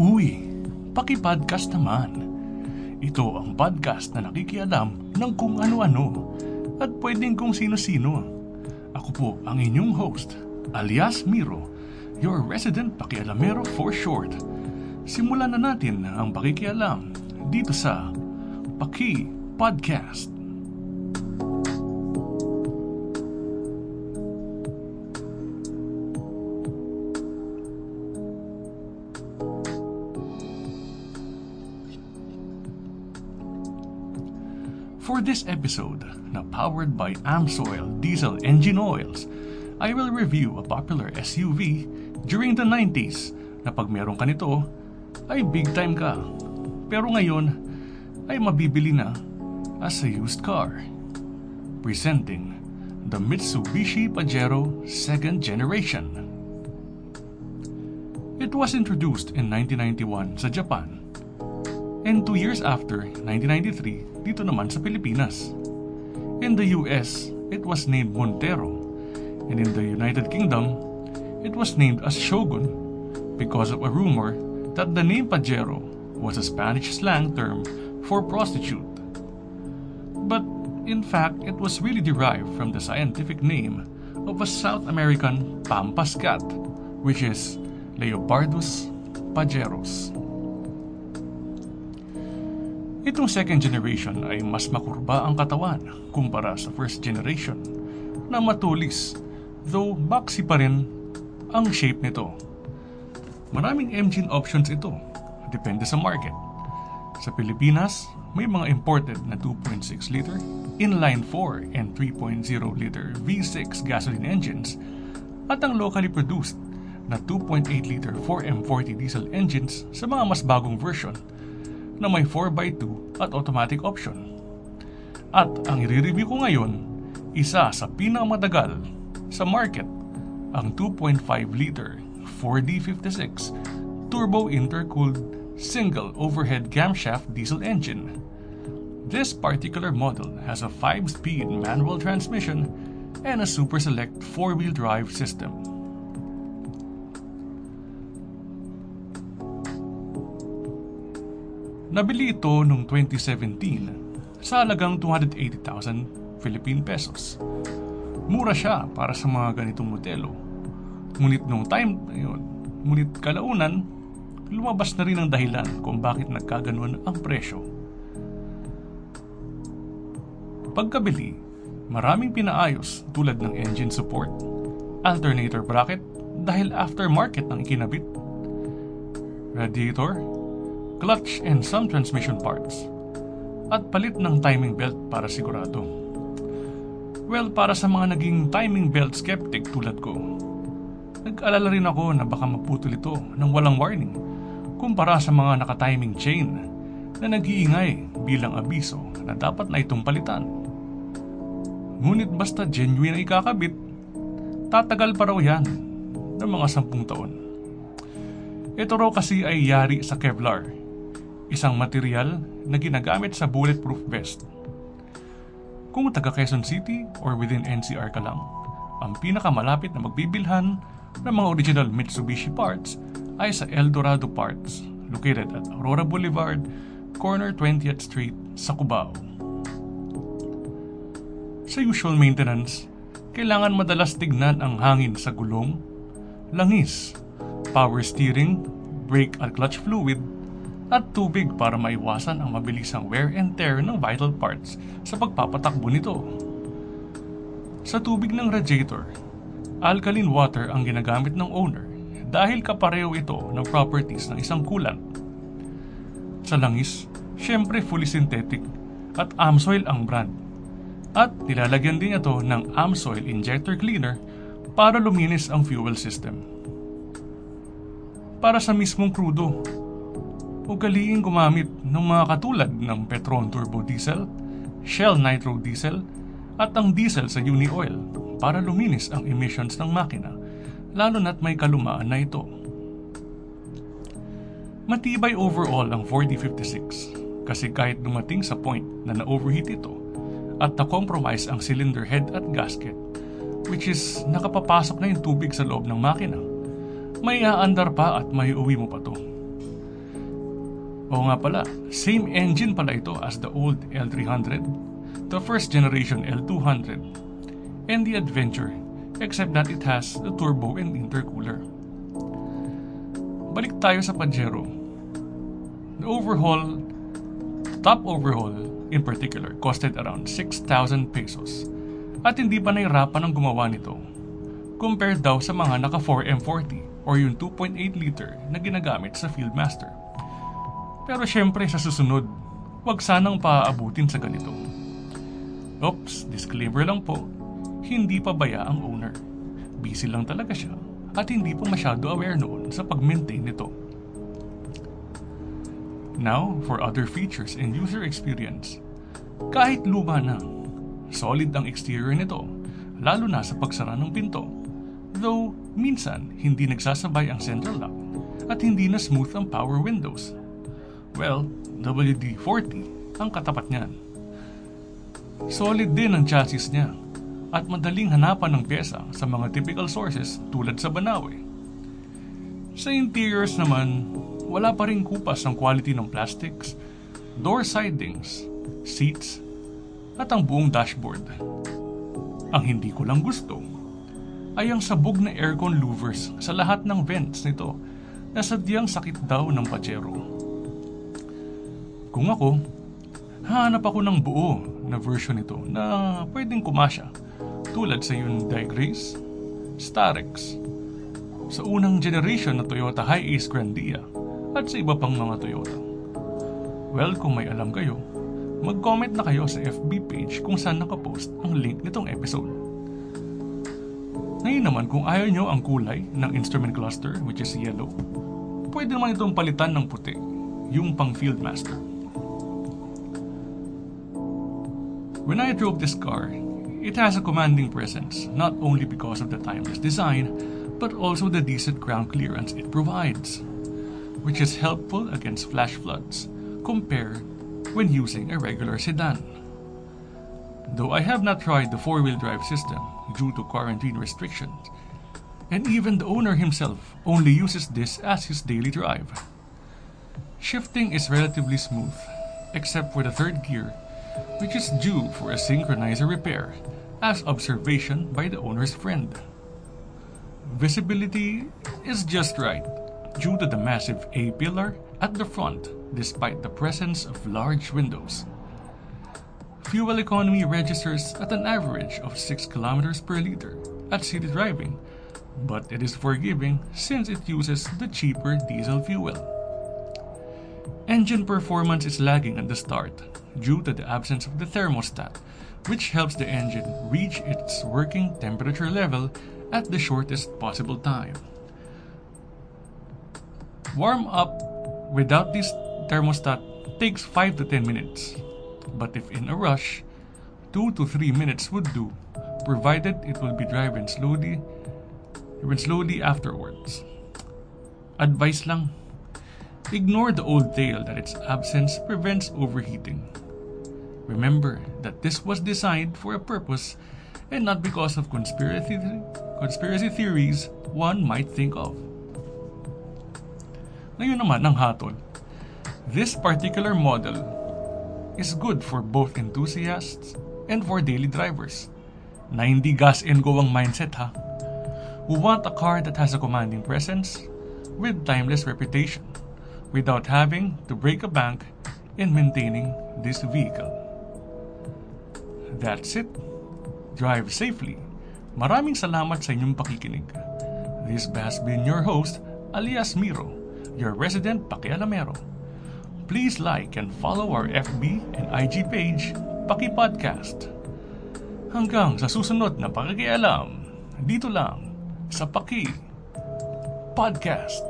Uy, paki-podcast naman. Ito ang podcast na nakikialam ng kung ano-ano at pwedeng kung sino-sino. Ako po ang inyong host, alias Miro, your resident pakialamero for short. Simulan na natin ang pakikialam dito sa Paki Podcast. For this episode, na powered by Amsoil diesel engine oils, I will review a popular SUV during the 90s na pag meron ka nito, ay big time ka. Pero ngayon, ay mabibili na as a used car. Presenting the Mitsubishi Pajero 2nd Generation. It was introduced in 1991 sa Japan and two years after, 1993, dito naman sa Pilipinas. In the US, it was named Montero, and in the United Kingdom, it was named as Shogun because of a rumor that the name Pajero was a Spanish slang term for prostitute. But in fact, it was really derived from the scientific name of a South American pampas cat, which is Leopardus pajeros. Itong second generation ay mas makurba ang katawan kumpara sa first generation na matulis, though boxy pa rin ang shape nito. Maraming engine options ito, depende sa market. Sa Pilipinas, may mga imported na 2.6 liter, inline 4 and 3.0 liter V6 gasoline engines at ang locally produced na 2.8 liter 4M40 diesel engines sa mga mas bagong version na may 4x2 at automatic option. At ang i-review ko ngayon, isa sa pinakamatagal sa market, ang 2.5 liter 4D56 turbo intercooled single overhead camshaft diesel engine. This particular model has a 5-speed manual transmission and a super select 4-wheel drive system. Nabili ito noong 2017 sa halagang 280,000 Philippine pesos. Mura siya para sa mga ganitong modelo. Ngunit noong time na yun, ngunit kalaunan, lumabas na rin ang dahilan kung bakit nagkaganon ang presyo. Pagkabili, maraming pinaayos tulad ng engine support, alternator bracket dahil aftermarket ang ikinabit, radiator, clutch and some transmission parts, at palit ng timing belt para sigurado. Well, para sa mga naging timing belt skeptic tulad ko, nag-alala rin ako na baka maputol ito ng walang warning kumpara sa mga naka-timing chain na nag-iingay bilang abiso na dapat na itong palitan. Ngunit basta genuine na ikakabit, tatagal pa raw yan ng mga sampung taon. Ito raw kasi ay yari sa Kevlar isang material na ginagamit sa bulletproof vest. Kung taga Quezon City or within NCR ka lang, ang pinakamalapit na magbibilhan ng mga original Mitsubishi parts ay sa Eldorado Parts, located at Aurora Boulevard, corner 20th Street sa Cubao. Sa usual maintenance, kailangan madalas tignan ang hangin sa gulong, langis, power steering, brake at clutch fluid, at tubig para maiwasan ang mabilisang wear and tear ng vital parts sa pagpapatakbo nito. Sa tubig ng radiator, alkaline water ang ginagamit ng owner dahil kapareho ito ng properties ng isang coolant. Sa langis, syempre fully synthetic at Amsoil ang brand. At nilalagyan din ito ng Amsoil injector cleaner para luminis ang fuel system. Para sa mismong krudo, ugaliing gumamit ng mga katulad ng Petron Turbo Diesel, Shell Nitro Diesel, at ang diesel sa Uni Oil para luminis ang emissions ng makina, lalo na't may kalumaan na ito. Matibay overall ang 4056 kasi kahit dumating sa point na na-overheat ito at na-compromise ang cylinder head at gasket, which is nakapapasok na yung tubig sa loob ng makina, may aandar pa at may uwi mo pa to. Oo nga pala, same engine pala ito as the old L300, the first generation L200, and the Adventure, except that it has the turbo and intercooler. Balik tayo sa Pajero. The overhaul, top overhaul in particular, costed around 6,000 pesos at hindi pa nahirapan ang gumawa nito compared daw sa mga naka 4M40 or yung 2.8 liter na ginagamit sa Fieldmaster. Pero syempre sa susunod, wag sanang paaabutin sa ganito. Oops, disclaimer lang po, hindi pa baya ang owner. Busy lang talaga siya at hindi pa masyado aware noon sa pag-maintain nito. Now, for other features and user experience. Kahit luma na, solid ang exterior nito, lalo na sa pagsara ng pinto. Though, minsan, hindi nagsasabay ang central lock at hindi na smooth ang power windows Well, WD-40 ang katapat niyan. Solid din ang chassis niya at madaling hanapan ng pyesa sa mga typical sources tulad sa Banawe. Sa interiors naman, wala pa rin kupas ang quality ng plastics, door sidings, seats, at ang buong dashboard. Ang hindi ko lang gusto ay ang sabog na aircon louvers sa lahat ng vents nito na sadyang sakit daw ng Pajero. Kung ako, hanap ako ng buo na version nito na pwedeng kumasya tulad sa Hyundai Grace, Starex, sa unang generation na Toyota Hi-Ace Grandia at sa iba pang mga Toyota. Well, kung may alam kayo, mag-comment na kayo sa FB page kung saan nakapost ang link nitong episode. Ngayon naman kung ayaw nyo ang kulay ng instrument cluster which is yellow, pwede naman itong palitan ng puti, yung pang Fieldmaster. When I drove this car, it has a commanding presence, not only because of the timeless design, but also the decent ground clearance it provides, which is helpful against flash floods compared when using a regular sedan. Though I have not tried the four-wheel drive system due to quarantine restrictions, and even the owner himself only uses this as his daily drive. Shifting is relatively smooth, except for the third gear which is due for a synchronizer repair, as observation by the owner's friend. Visibility is just right due to the massive A pillar at the front despite the presence of large windows. Fuel economy registers at an average of 6 kilometers per liter at city driving, but it is forgiving since it uses the cheaper diesel fuel. Engine performance is lagging at the start due to the absence of the thermostat, which helps the engine reach its working temperature level at the shortest possible time. Warm up without this thermostat takes 5 to 10 minutes, but if in a rush, 2 to 3 minutes would do, provided it will be driven slowly, driven slowly afterwards. Advice lang, Ignore the old tale that its absence prevents overheating. Remember that this was designed for a purpose and not because of conspiracy, conspiracy theories one might think of. Ngayon naman ang hatol. This particular model is good for both enthusiasts and for daily drivers. Na hindi gas and go ang mindset ha. Who want a car that has a commanding presence with timeless reputation without having to break a bank in maintaining this vehicle. That's it. Drive safely. Maraming salamat sa inyong pakikinig. This has been your host, alias Miro, your resident pakialamero. Please like and follow our FB and IG page, Paki Podcast. Hanggang sa susunod na pakikialam, dito lang sa Paki Podcast.